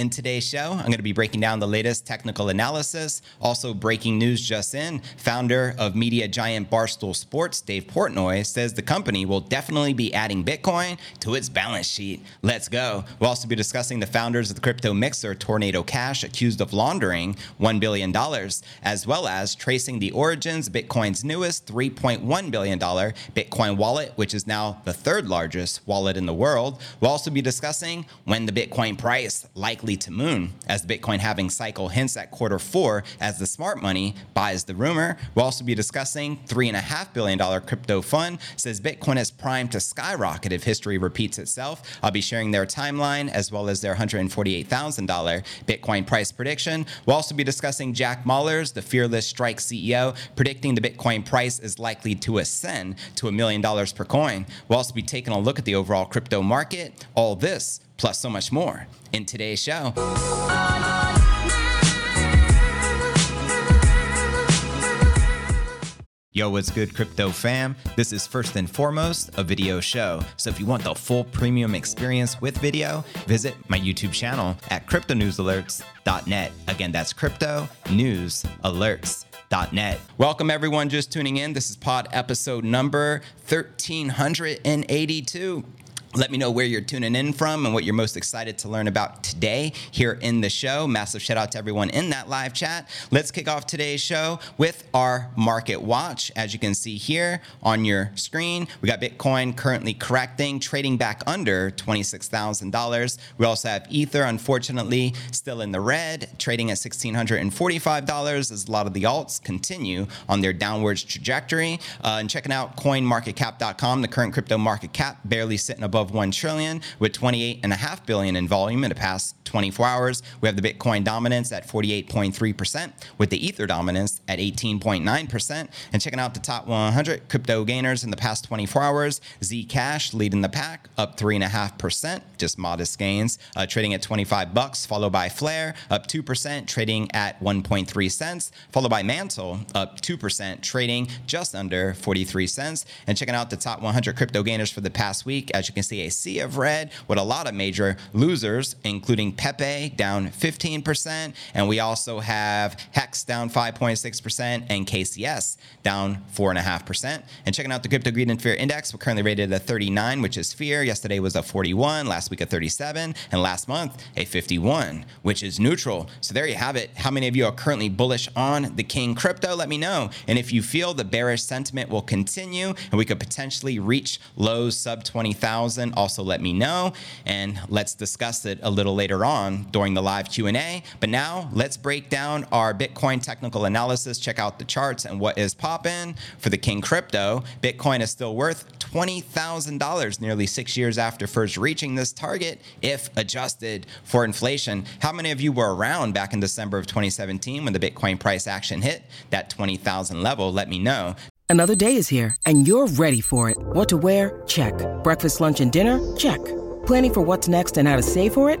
In today's show, I'm going to be breaking down the latest technical analysis. Also, breaking news just in founder of media giant Barstool Sports, Dave Portnoy, says the company will definitely be adding Bitcoin to its balance sheet. Let's go. We'll also be discussing the founders of the crypto mixer Tornado Cash, accused of laundering $1 billion, as well as tracing the origins Bitcoin's newest $3.1 billion Bitcoin wallet, which is now the third largest wallet in the world. We'll also be discussing when the Bitcoin price likely to moon as the Bitcoin halving cycle hints at quarter four as the smart money buys the rumor. We'll also be discussing $3.5 billion crypto fund says Bitcoin is primed to skyrocket if history repeats itself. I'll be sharing their timeline as well as their $148,000 Bitcoin price prediction. We'll also be discussing Jack Mallers, the Fearless Strike CEO, predicting the Bitcoin price is likely to ascend to a million dollars per coin. We'll also be taking a look at the overall crypto market. All this plus so much more in today's show. Yo, what's good, crypto fam? This is first and foremost a video show. So if you want the full premium experience with video, visit my YouTube channel at cryptonewsalerts.net. Again, that's cryptonewsalerts.net. Welcome, everyone, just tuning in. This is pod episode number 1382. Let me know where you're tuning in from and what you're most excited to learn about today here in the show. Massive shout out to everyone in that live chat. Let's kick off today's show with our market watch. As you can see here on your screen, we got Bitcoin currently correcting, trading back under $26,000. We also have Ether, unfortunately, still in the red, trading at $1,645 as a lot of the alts continue on their downwards trajectory. Uh, and checking out coinmarketcap.com, the current crypto market cap barely sitting above above 1 trillion with 28.5 billion in volume in the past 24 hours. We have the Bitcoin dominance at 48.3% with the Ether dominance at 18.9%. And checking out the top 100 crypto gainers in the past 24 hours, Zcash leading the pack up 3.5%, just modest gains, uh, trading at 25 bucks, followed by Flare up 2%, trading at 1.3 cents, followed by Mantle up 2%, trading just under 43 cents. And checking out the top 100 crypto gainers for the past week, as you can see, a sea of red with a lot of major losers, including Pepe down 15%. And we also have Hex down 5.6% and KCS down 4.5%. And checking out the Crypto Greed and Fear Index, we're currently rated at 39, which is fear. Yesterday was a 41, last week a 37, and last month a 51, which is neutral. So there you have it. How many of you are currently bullish on the King crypto? Let me know. And if you feel the bearish sentiment will continue and we could potentially reach lows sub 20,000, also let me know. And let's discuss it a little later on on during the live Q&A. But now let's break down our Bitcoin technical analysis, check out the charts and what is popping for the King Crypto. Bitcoin is still worth $20,000 nearly 6 years after first reaching this target if adjusted for inflation. How many of you were around back in December of 2017 when the Bitcoin price action hit that 20,000 level? Let me know. Another day is here and you're ready for it. What to wear? Check. Breakfast, lunch and dinner? Check. Planning for what's next and how to save for it?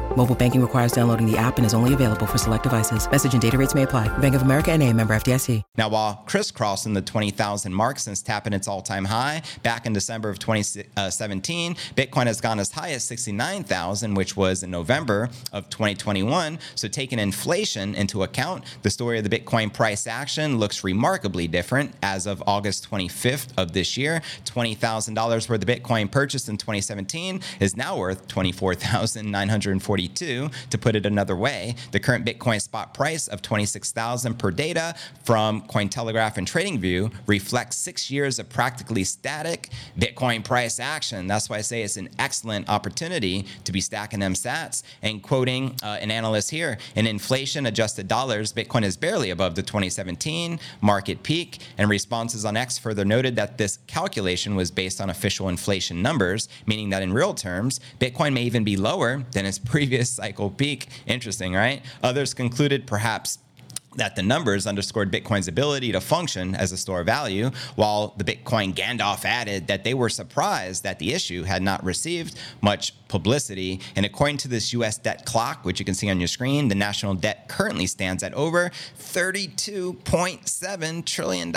Mobile banking requires downloading the app and is only available for select devices. Message and data rates may apply. Bank of America and a member FDIC. Now, while crisscrossing the 20,000 mark since tapping its all time high back in December of 2017, Bitcoin has gone as high as 69,000, which was in November of 2021. So, taking inflation into account, the story of the Bitcoin price action looks remarkably different. As of August 25th of this year, $20,000 worth of Bitcoin purchased in 2017 is now worth 24,942. To put it another way, the current Bitcoin spot price of 26,000 per data from Cointelegraph and TradingView reflects six years of practically static Bitcoin price action. That's why I say it's an excellent opportunity to be stacking them sats. And quoting uh, an analyst here, in inflation adjusted dollars, Bitcoin is barely above the 2017 market peak. And responses on X further noted that this calculation was based on official inflation numbers, meaning that in real terms, Bitcoin may even be lower than its previous cycle peak. Interesting, right? Others concluded perhaps that the numbers underscored Bitcoin's ability to function as a store of value, while the Bitcoin Gandalf added that they were surprised that the issue had not received much publicity. And according to this US debt clock, which you can see on your screen, the national debt currently stands at over $32.7 trillion.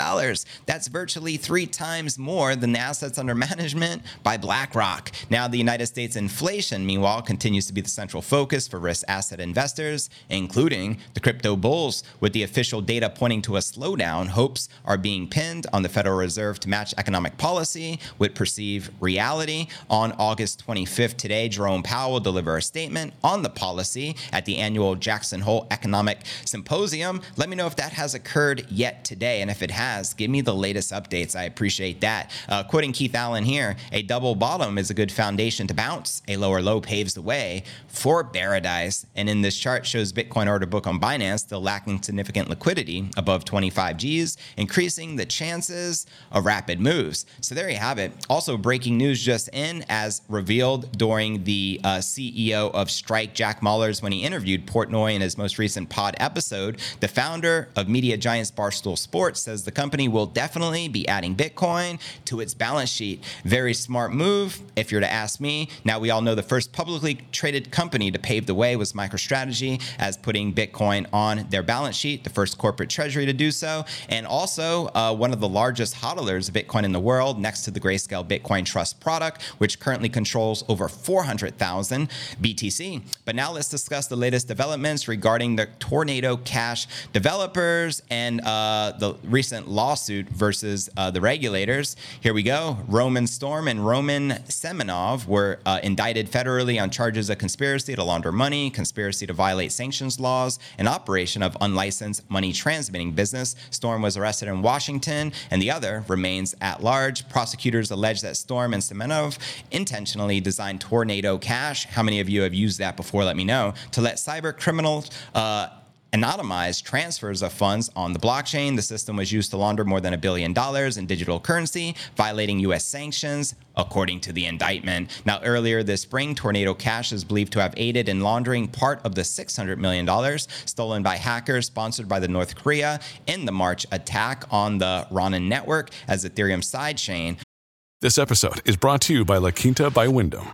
That's virtually three times more than the assets under management by BlackRock. Now, the United States inflation, meanwhile, continues to be the central focus for risk asset investors, including the crypto bulls with the official data pointing to a slowdown, hopes are being pinned on the Federal Reserve to match economic policy with perceived reality. On August 25th, today, Jerome Powell will deliver a statement on the policy at the annual Jackson Hole Economic Symposium. Let me know if that has occurred yet today. And if it has, give me the latest updates. I appreciate that. Uh, quoting Keith Alan here a double bottom is a good foundation to bounce, a lower low paves the way for paradise. And in this chart shows Bitcoin order book on Binance still lacking to significant liquidity above 25 Gs, increasing the chances of rapid moves. So there you have it. Also, breaking news just in, as revealed during the uh, CEO of Strike, Jack Mallers, when he interviewed Portnoy in his most recent pod episode, the founder of media giants Barstool Sports says the company will definitely be adding Bitcoin to its balance sheet. Very smart move, if you're to ask me. Now, we all know the first publicly traded company to pave the way was MicroStrategy, as putting Bitcoin on their balance sheet sheet, the first corporate treasury to do so, and also uh, one of the largest hodlers of Bitcoin in the world, next to the Grayscale Bitcoin Trust product, which currently controls over 400,000 BTC. But now let's discuss the latest developments regarding the Tornado Cash developers and uh, the recent lawsuit versus uh, the regulators. Here we go. Roman Storm and Roman Semenov were uh, indicted federally on charges of conspiracy to launder money, conspiracy to violate sanctions laws, and operation of unlicensed licensed money transmitting business. Storm was arrested in Washington, and the other remains at large. Prosecutors allege that Storm and Semenov intentionally designed Tornado Cash. How many of you have used that before? Let me know. To let cyber criminals uh, anonymized transfers of funds on the blockchain. The system was used to launder more than a billion dollars in digital currency, violating U.S. sanctions, according to the indictment. Now, earlier this spring, Tornado Cash is believed to have aided in laundering part of the $600 million stolen by hackers sponsored by the North Korea in the March attack on the Ronin network as Ethereum sidechain. This episode is brought to you by La Quinta by Wyndham.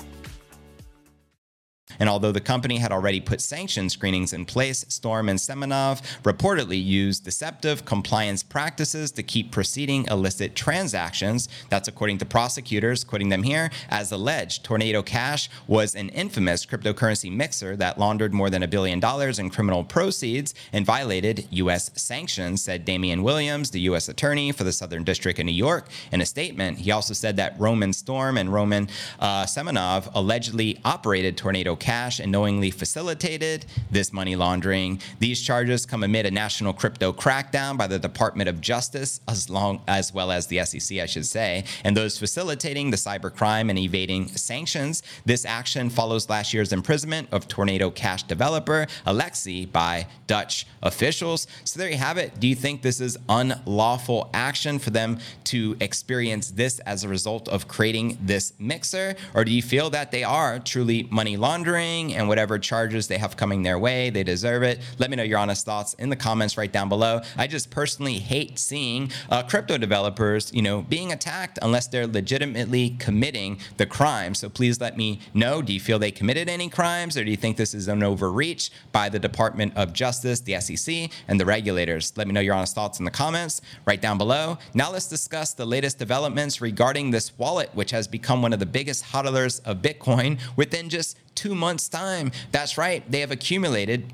And although the company had already put sanction screenings in place, Storm and Semenov reportedly used deceptive compliance practices to keep proceeding illicit transactions. That's according to prosecutors, quoting them here, as alleged. Tornado Cash was an infamous cryptocurrency mixer that laundered more than a billion dollars in criminal proceeds and violated U.S. sanctions, said Damian Williams, the U.S. attorney for the Southern District of New York. In a statement, he also said that Roman Storm and Roman uh, Semenov allegedly operated Tornado Cash cash and knowingly facilitated this money laundering. These charges come amid a national crypto crackdown by the Department of Justice, as long as well as the SEC, I should say, and those facilitating the cybercrime and evading sanctions. This action follows last year's imprisonment of Tornado Cash developer Alexei by Dutch officials. So there you have it. Do you think this is unlawful action for them to experience this as a result of creating this mixer? Or do you feel that they are truly money laundering and whatever charges they have coming their way, they deserve it? Let me know your honest thoughts in the comments right down below. I just personally hate seeing uh, crypto developers, you know, being attacked unless they're legitimately committing the crime. So please let me know. Do you feel they committed any crimes or do you think this is an overreach by the Department of Justice, the SEC, and the regulators? Let me know your honest thoughts in the comments right down below. Now let's discuss the latest developments regarding this wallet, which has become one of the biggest hodlers of Bitcoin within just two months' time. That's right, they have accumulated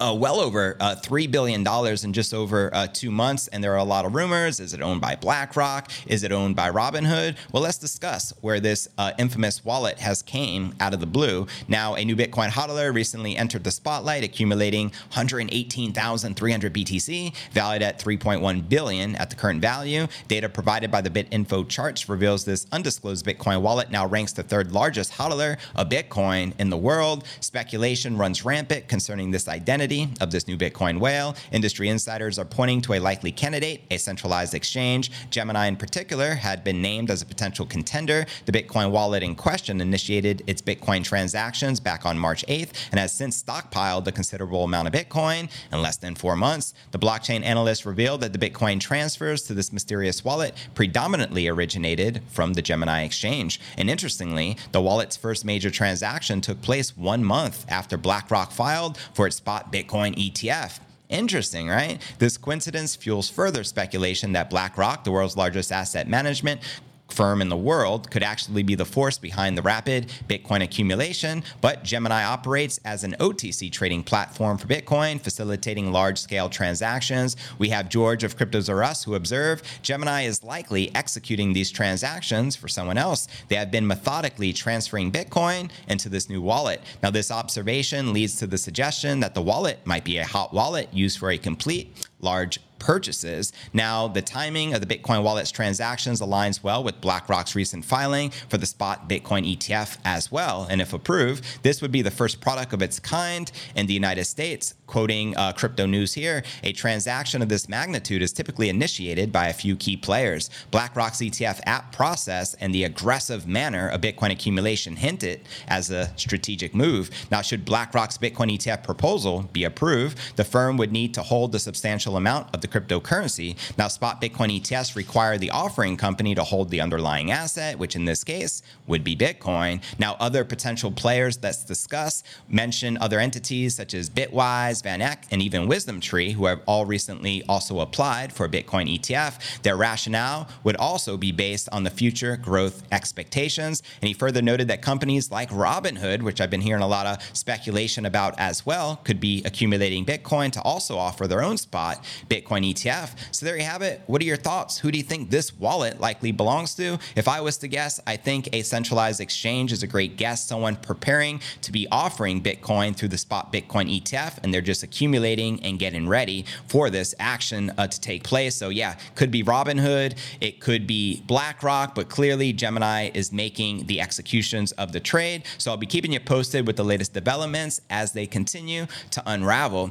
uh, well over uh, $3 billion in just over uh, two months. And there are a lot of rumors. Is it owned by BlackRock? Is it owned by Robinhood? Well, let's discuss where this uh, infamous wallet has came out of the blue. Now, a new Bitcoin hodler recently entered the spotlight, accumulating 118,300 BTC, valued at 3.1 billion at the current value. Data provided by the BitInfo charts reveals this undisclosed Bitcoin wallet now ranks the third largest hodler of Bitcoin in the world. Speculation runs rampant concerning this identity identity of this new Bitcoin whale. Industry insiders are pointing to a likely candidate, a centralized exchange. Gemini, in particular, had been named as a potential contender. The Bitcoin wallet in question initiated its Bitcoin transactions back on March 8th and has since stockpiled a considerable amount of Bitcoin in less than four months. The blockchain analyst revealed that the Bitcoin transfers to this mysterious wallet predominantly originated from the Gemini exchange. And interestingly, the wallet's first major transaction took place one month after BlackRock filed for its spot Bitcoin ETF. Interesting, right? This coincidence fuels further speculation that BlackRock, the world's largest asset management firm in the world could actually be the force behind the rapid Bitcoin accumulation, but Gemini operates as an OTC trading platform for Bitcoin, facilitating large scale transactions. We have George of Cryptos R Us who observe Gemini is likely executing these transactions for someone else. They have been methodically transferring Bitcoin into this new wallet. Now, this observation leads to the suggestion that the wallet might be a hot wallet used for a complete large purchases. Now, the timing of the Bitcoin wallet's transactions aligns well with BlackRock's recent filing for the spot Bitcoin ETF as well. And if approved, this would be the first product of its kind in the United States. Quoting uh, crypto news here, a transaction of this magnitude is typically initiated by a few key players. BlackRock's ETF app process and the aggressive manner of Bitcoin accumulation hint it as a strategic move. Now, should BlackRock's Bitcoin ETF proposal be approved, the firm would need to hold the substantial amount of the cryptocurrency. Now, spot Bitcoin ETFs require the offering company to hold the underlying asset, which in this case would be Bitcoin. Now, other potential players that's discussed mention other entities such as Bitwise, VanEck, and even Wisdom Tree, who have all recently also applied for a Bitcoin ETF. Their rationale would also be based on the future growth expectations. And he further noted that companies like Robinhood, which I've been hearing a lot of speculation about as well, could be accumulating Bitcoin to also offer their own spot Bitcoin ETF. So there you have it. What are your thoughts? Who do you think this wallet likely belongs to? If I was to guess, I think a centralized exchange is a great guess. Someone preparing to be offering Bitcoin through the spot Bitcoin ETF, and they're just accumulating and getting ready for this action uh, to take place. So yeah, could be Robinhood, it could be BlackRock, but clearly Gemini is making the executions of the trade. So I'll be keeping you posted with the latest developments as they continue to unravel.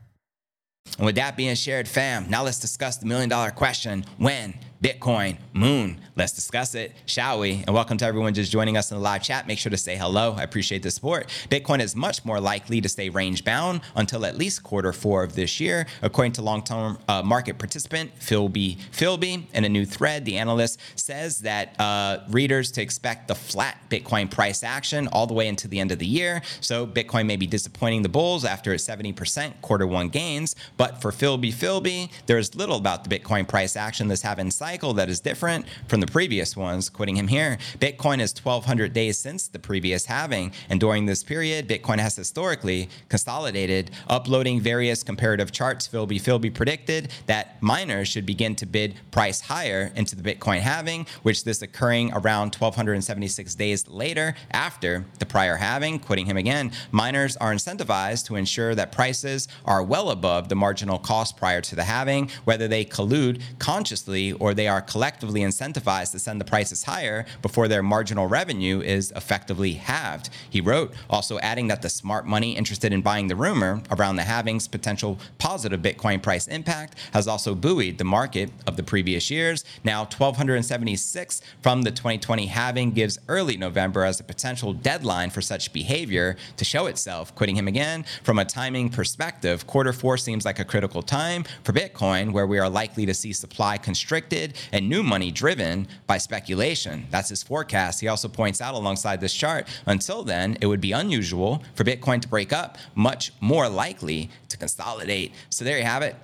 And with that being shared, fam, now let's discuss the million dollar question. When Bitcoin, Moon. Let's discuss it, shall we? And welcome to everyone just joining us in the live chat. Make sure to say hello. I appreciate the support. Bitcoin is much more likely to stay range bound until at least quarter four of this year, according to long term uh, market participant Philby Philby. In a new thread, the analyst says that uh, readers to expect the flat Bitcoin price action all the way into the end of the year. So Bitcoin may be disappointing the bulls after its 70% quarter one gains. But for Filbfilb, there is little about the Bitcoin price action this halving cycle that is different from the previous ones. Quoting him here, Bitcoin is 1,200 days since the previous halving, and during this period, Bitcoin has historically consolidated, uploading various comparative charts. Filbfilb predicted that miners should begin to bid price higher into the Bitcoin halving, which this occurring around 1,276 days later after the prior halving. Quoting him again, miners are incentivized to ensure that prices are well above the marginal cost prior to the halving, whether they collude consciously or they are collectively incentivized to send the prices higher before their marginal revenue is effectively halved. He wrote, also adding that the smart money interested in buying the rumor around the halving's potential positive Bitcoin price impact has also buoyed the market of the previous years. Now, 1276 from the 2020 halving gives early November as a potential deadline for such behavior to show itself. Quitting him again, from a timing perspective, quarter four seems like a critical time for Bitcoin where we are likely to see supply constricted and new money driven by speculation. That's his forecast. He also points out alongside this chart, until then, it would be unusual for Bitcoin to break up, much more likely to consolidate. So there you have it.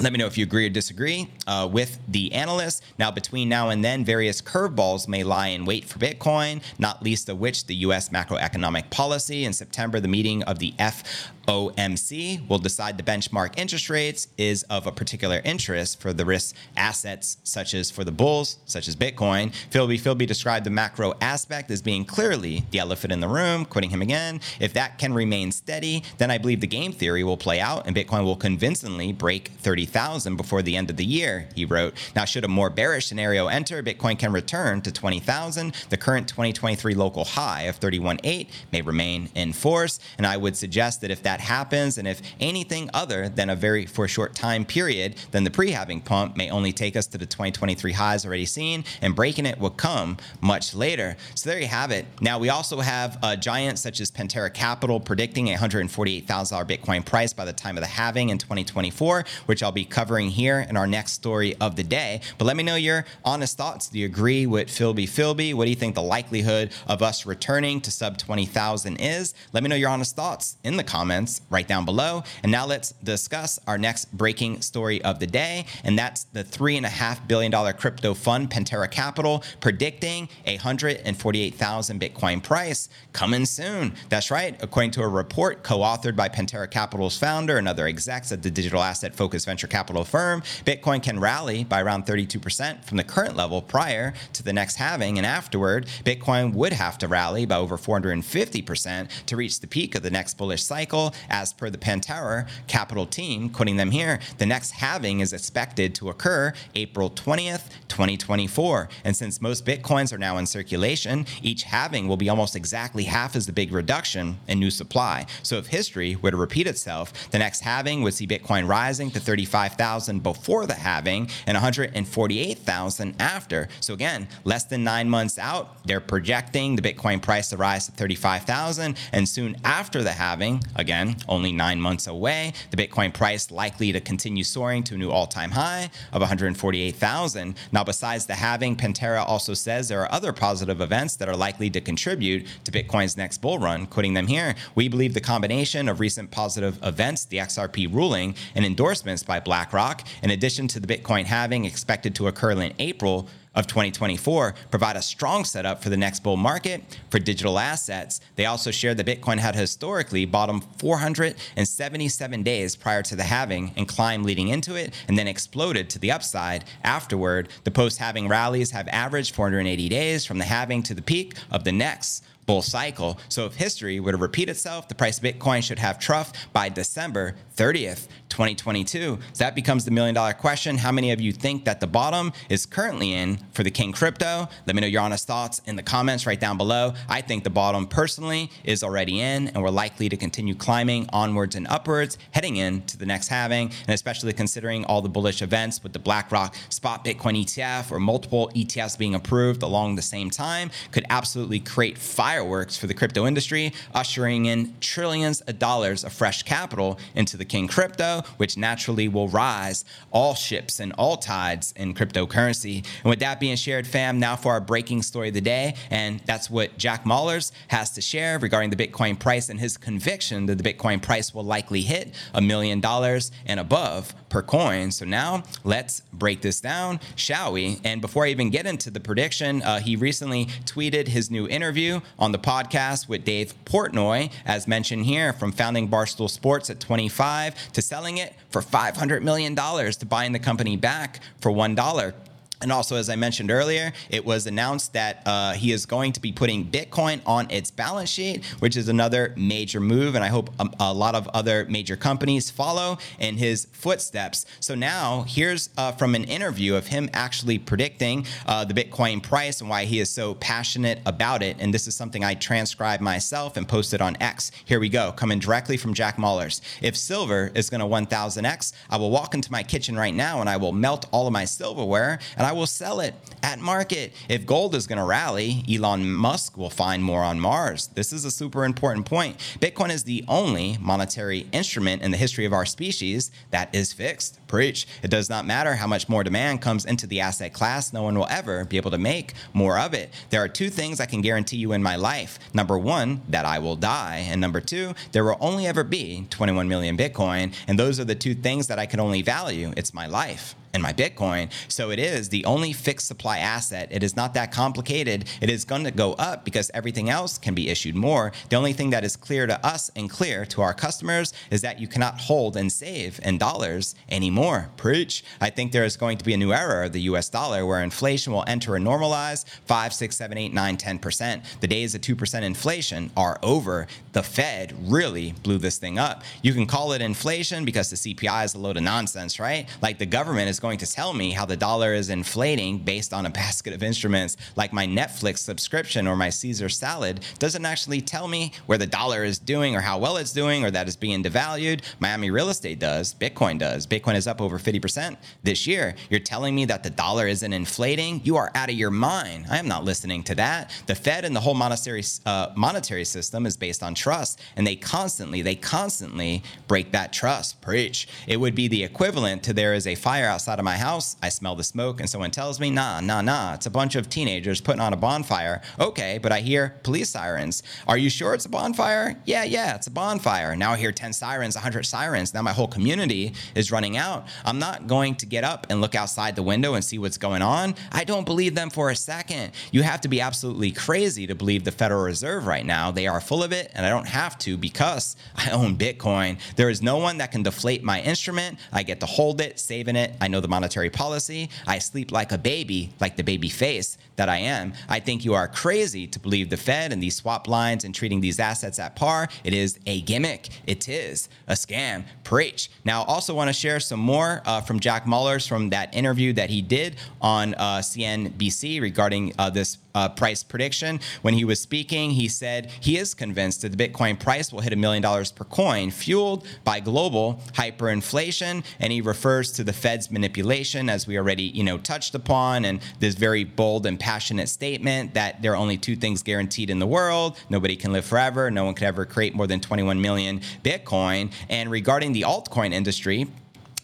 Let me know if you agree or disagree uh, with the analyst. Now, between now and then, various curveballs may lie in wait for Bitcoin, not least of which the U.S. macroeconomic policy. In September, the meeting of the FOMC will decide the benchmark interest rates is of a particular interest for the risk assets, such as for the bulls, such as Bitcoin. Filbfilb described the macro aspect as being clearly the elephant in the room, quoting him again. If that can remain steady, then I believe the game theory will play out and Bitcoin will convincingly break 30,000 before the end of the year, he wrote. Now, should a more bearish scenario enter, Bitcoin can return to 20,000. The current 2023 local high of 31.8 may remain in force. And I would suggest that if that happens, and if anything other than a very for a short time period, then the pre-halving pump may only take us to the 2023 highs already seen, and breaking it will come much later. So there you have it. Now we also have a giant such as Pantera Capital predicting a $148,000 Bitcoin price by the time of the halving in 2024, which I'll be covering here in our next story of the day. But let me know your honest thoughts. Do you agree with Filbfilb? What do you think the likelihood of us returning to sub 20,000 is? Let me know your honest thoughts in the comments right down below. And now let's discuss our next breaking story of the day. And that's the $3.5 billion crypto fund, Pantera Capital, predicting a 148,000 Bitcoin price coming soon. That's right. According to a report co authored by Pantera Capital's founder and other execs at the digital asset focused venture capital firm, Bitcoin can rally by around 32% from the current level prior to the next halving. And afterward, Bitcoin would have to rally by over 450% to reach the peak of the next bullish cycle as per the Pantera Capital team, quoting them here, the next halving is expected to occur April 20th, 2024. And since most Bitcoins are now in circulation, each halving will be almost exactly half as the big reduction in new supply. So if history were to repeat itself, the next halving would see Bitcoin rising to 35,000 before the halving and 148,000 after. So again, less than nine months out, they're projecting the Bitcoin price to rise to 35,000. And soon after the halving, again, again, only nine months away. The Bitcoin price likely to continue soaring to a new all time high of 148,000. Now, besides the halving, Pantera also says there are other positive events that are likely to contribute to Bitcoin's next bull run. Quoting them here, we believe the combination of recent positive events, the XRP ruling, and endorsements by BlackRock, in addition to the Bitcoin halving expected to occur in April, of 2024 provide a strong setup for the next bull market for digital assets. They also shared that Bitcoin had historically bottomed 477 days prior to the halving and climbed leading into it and then exploded to the upside afterward. The post halving rallies have averaged 480 days from the halving to the peak of the next bull cycle. So if history were to repeat itself, the price of Bitcoin should have trough by December 30th, 2022. So that becomes the million dollar question. How many of you think that the bottom is currently in for the King Crypto? Let me know your honest thoughts in the comments right down below. I think the bottom personally is already in, and we're likely to continue climbing onwards and upwards heading into the next halving, and especially considering all the bullish events with the BlackRock spot Bitcoin ETF or multiple ETFs being approved along the same time could absolutely create fireworks for the crypto industry, ushering in trillions of dollars of fresh capital into the King Crypto, which naturally will rise all ships and all tides in cryptocurrency. And with that being shared, fam, now for our breaking story of the day. And that's what Jack Mallers has to share regarding the Bitcoin price and his conviction that the Bitcoin price will likely hit a million dollars and above per coin. So now let's break this down, shall we? And before I even get into the prediction, uh, he recently tweeted his new interview on the podcast with Dave Portnoy, as mentioned here, from founding Barstool Sports at 25 to selling it for $500 million to buying the company back for $1. And also, as I mentioned earlier, it was announced that uh, he is going to be putting Bitcoin on its balance sheet, which is another major move. And I hope a, a lot of other major companies follow in his footsteps. So now, here's uh, from an interview of him actually predicting uh, the Bitcoin price and why he is so passionate about it. And this is something I transcribed myself and posted on X. Here we go, coming directly from Jack Mallers. If silver is going to 1000X, I will walk into my kitchen right now and I will melt all of my silverware and I will sell it at market. If gold is going to rally, Elon Musk will find more on Mars. This is a super important point. Bitcoin is the only monetary instrument in the history of our species that is fixed. Preach. It does not matter how much more demand comes into the asset class, no one will ever be able to make more of it. There are two things I can guarantee you in my life. Number one, that I will die. And number two, there will only ever be 21 million Bitcoin. And those are the two things that I can only value. It's my life and my Bitcoin. So it is the only fixed supply asset. It is not that complicated. It is going to go up because everything else can be issued more. The only thing that is clear to us and clear to our customers is that you cannot hold and save in dollars anymore. Preach. I think there is going to be a new era of the US dollar where inflation will enter a normalized 5, 6, 7, 8, 9, 10%. The days of 2% inflation are over. The Fed really blew this thing up. You can call it inflation because the CPI is a load of nonsense, right? Like the government is going to tell me how the dollar is inflating based on a basket of instruments like my Netflix subscription or my Caesar salad doesn't actually tell me where the dollar is doing or how well it's doing or that it's being devalued. Miami real estate does, Bitcoin does. Bitcoin is up over 50% this year. You're telling me that the dollar isn't inflating? You are out of your mind. I am not listening to that. The Fed and the whole monetary uh, monetary system is based on trust, and they constantly, they constantly break that trust. Preach. It would be the equivalent to there is a fire outside outside of my house. I smell the smoke, and someone tells me, nah, nah, nah, it's a bunch of teenagers putting on a bonfire. Okay, but I hear police sirens. Are you sure it's a bonfire? Yeah, yeah, it's a bonfire. Now I hear 10 sirens, 100 sirens. Now my whole community is running out. I'm not going to get up and look outside the window and see what's going on. I don't believe them for a second. You have to be absolutely crazy to believe the Federal Reserve right now. They are full of it, and I don't have to because I own Bitcoin. There is no one that can deflate my instrument. I get to hold it, saving it. I know the monetary policy. I sleep like a baby, like the baby face that I am. I think you are crazy to believe the Fed and these swap lines and treating these assets at par. It is a gimmick. It is a scam. Preach. Now, also want to share some more uh, from Jack Mallers from that interview that he did on uh, CNBC regarding uh, this uh, price prediction. When he was speaking, he said he is convinced that the Bitcoin price will hit a million dollars per coin, fueled by global hyperinflation. And he refers to the Fed's manipulation, as we already you know touched upon, and this very bold and passionate statement that there are only two things guaranteed in the world: nobody can live forever, no one could ever create more than 21 million Bitcoin. And regarding the altcoin industry,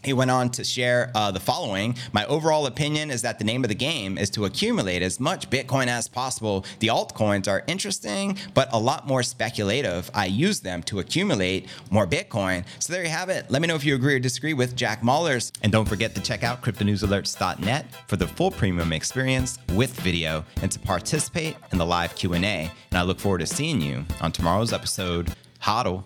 he went on to share uh, the following My overall opinion is that the name of the game is to accumulate as much Bitcoin as possible. The altcoins are interesting, but a lot more speculative. I use them to accumulate more Bitcoin. So there you have it. Let me know if you agree or disagree with Jack Mallers. And don't forget to check out cryptonewsalerts.net for the full premium experience with video and to participate in the live Q&A. And I look forward to seeing you on tomorrow's episode. Hodl.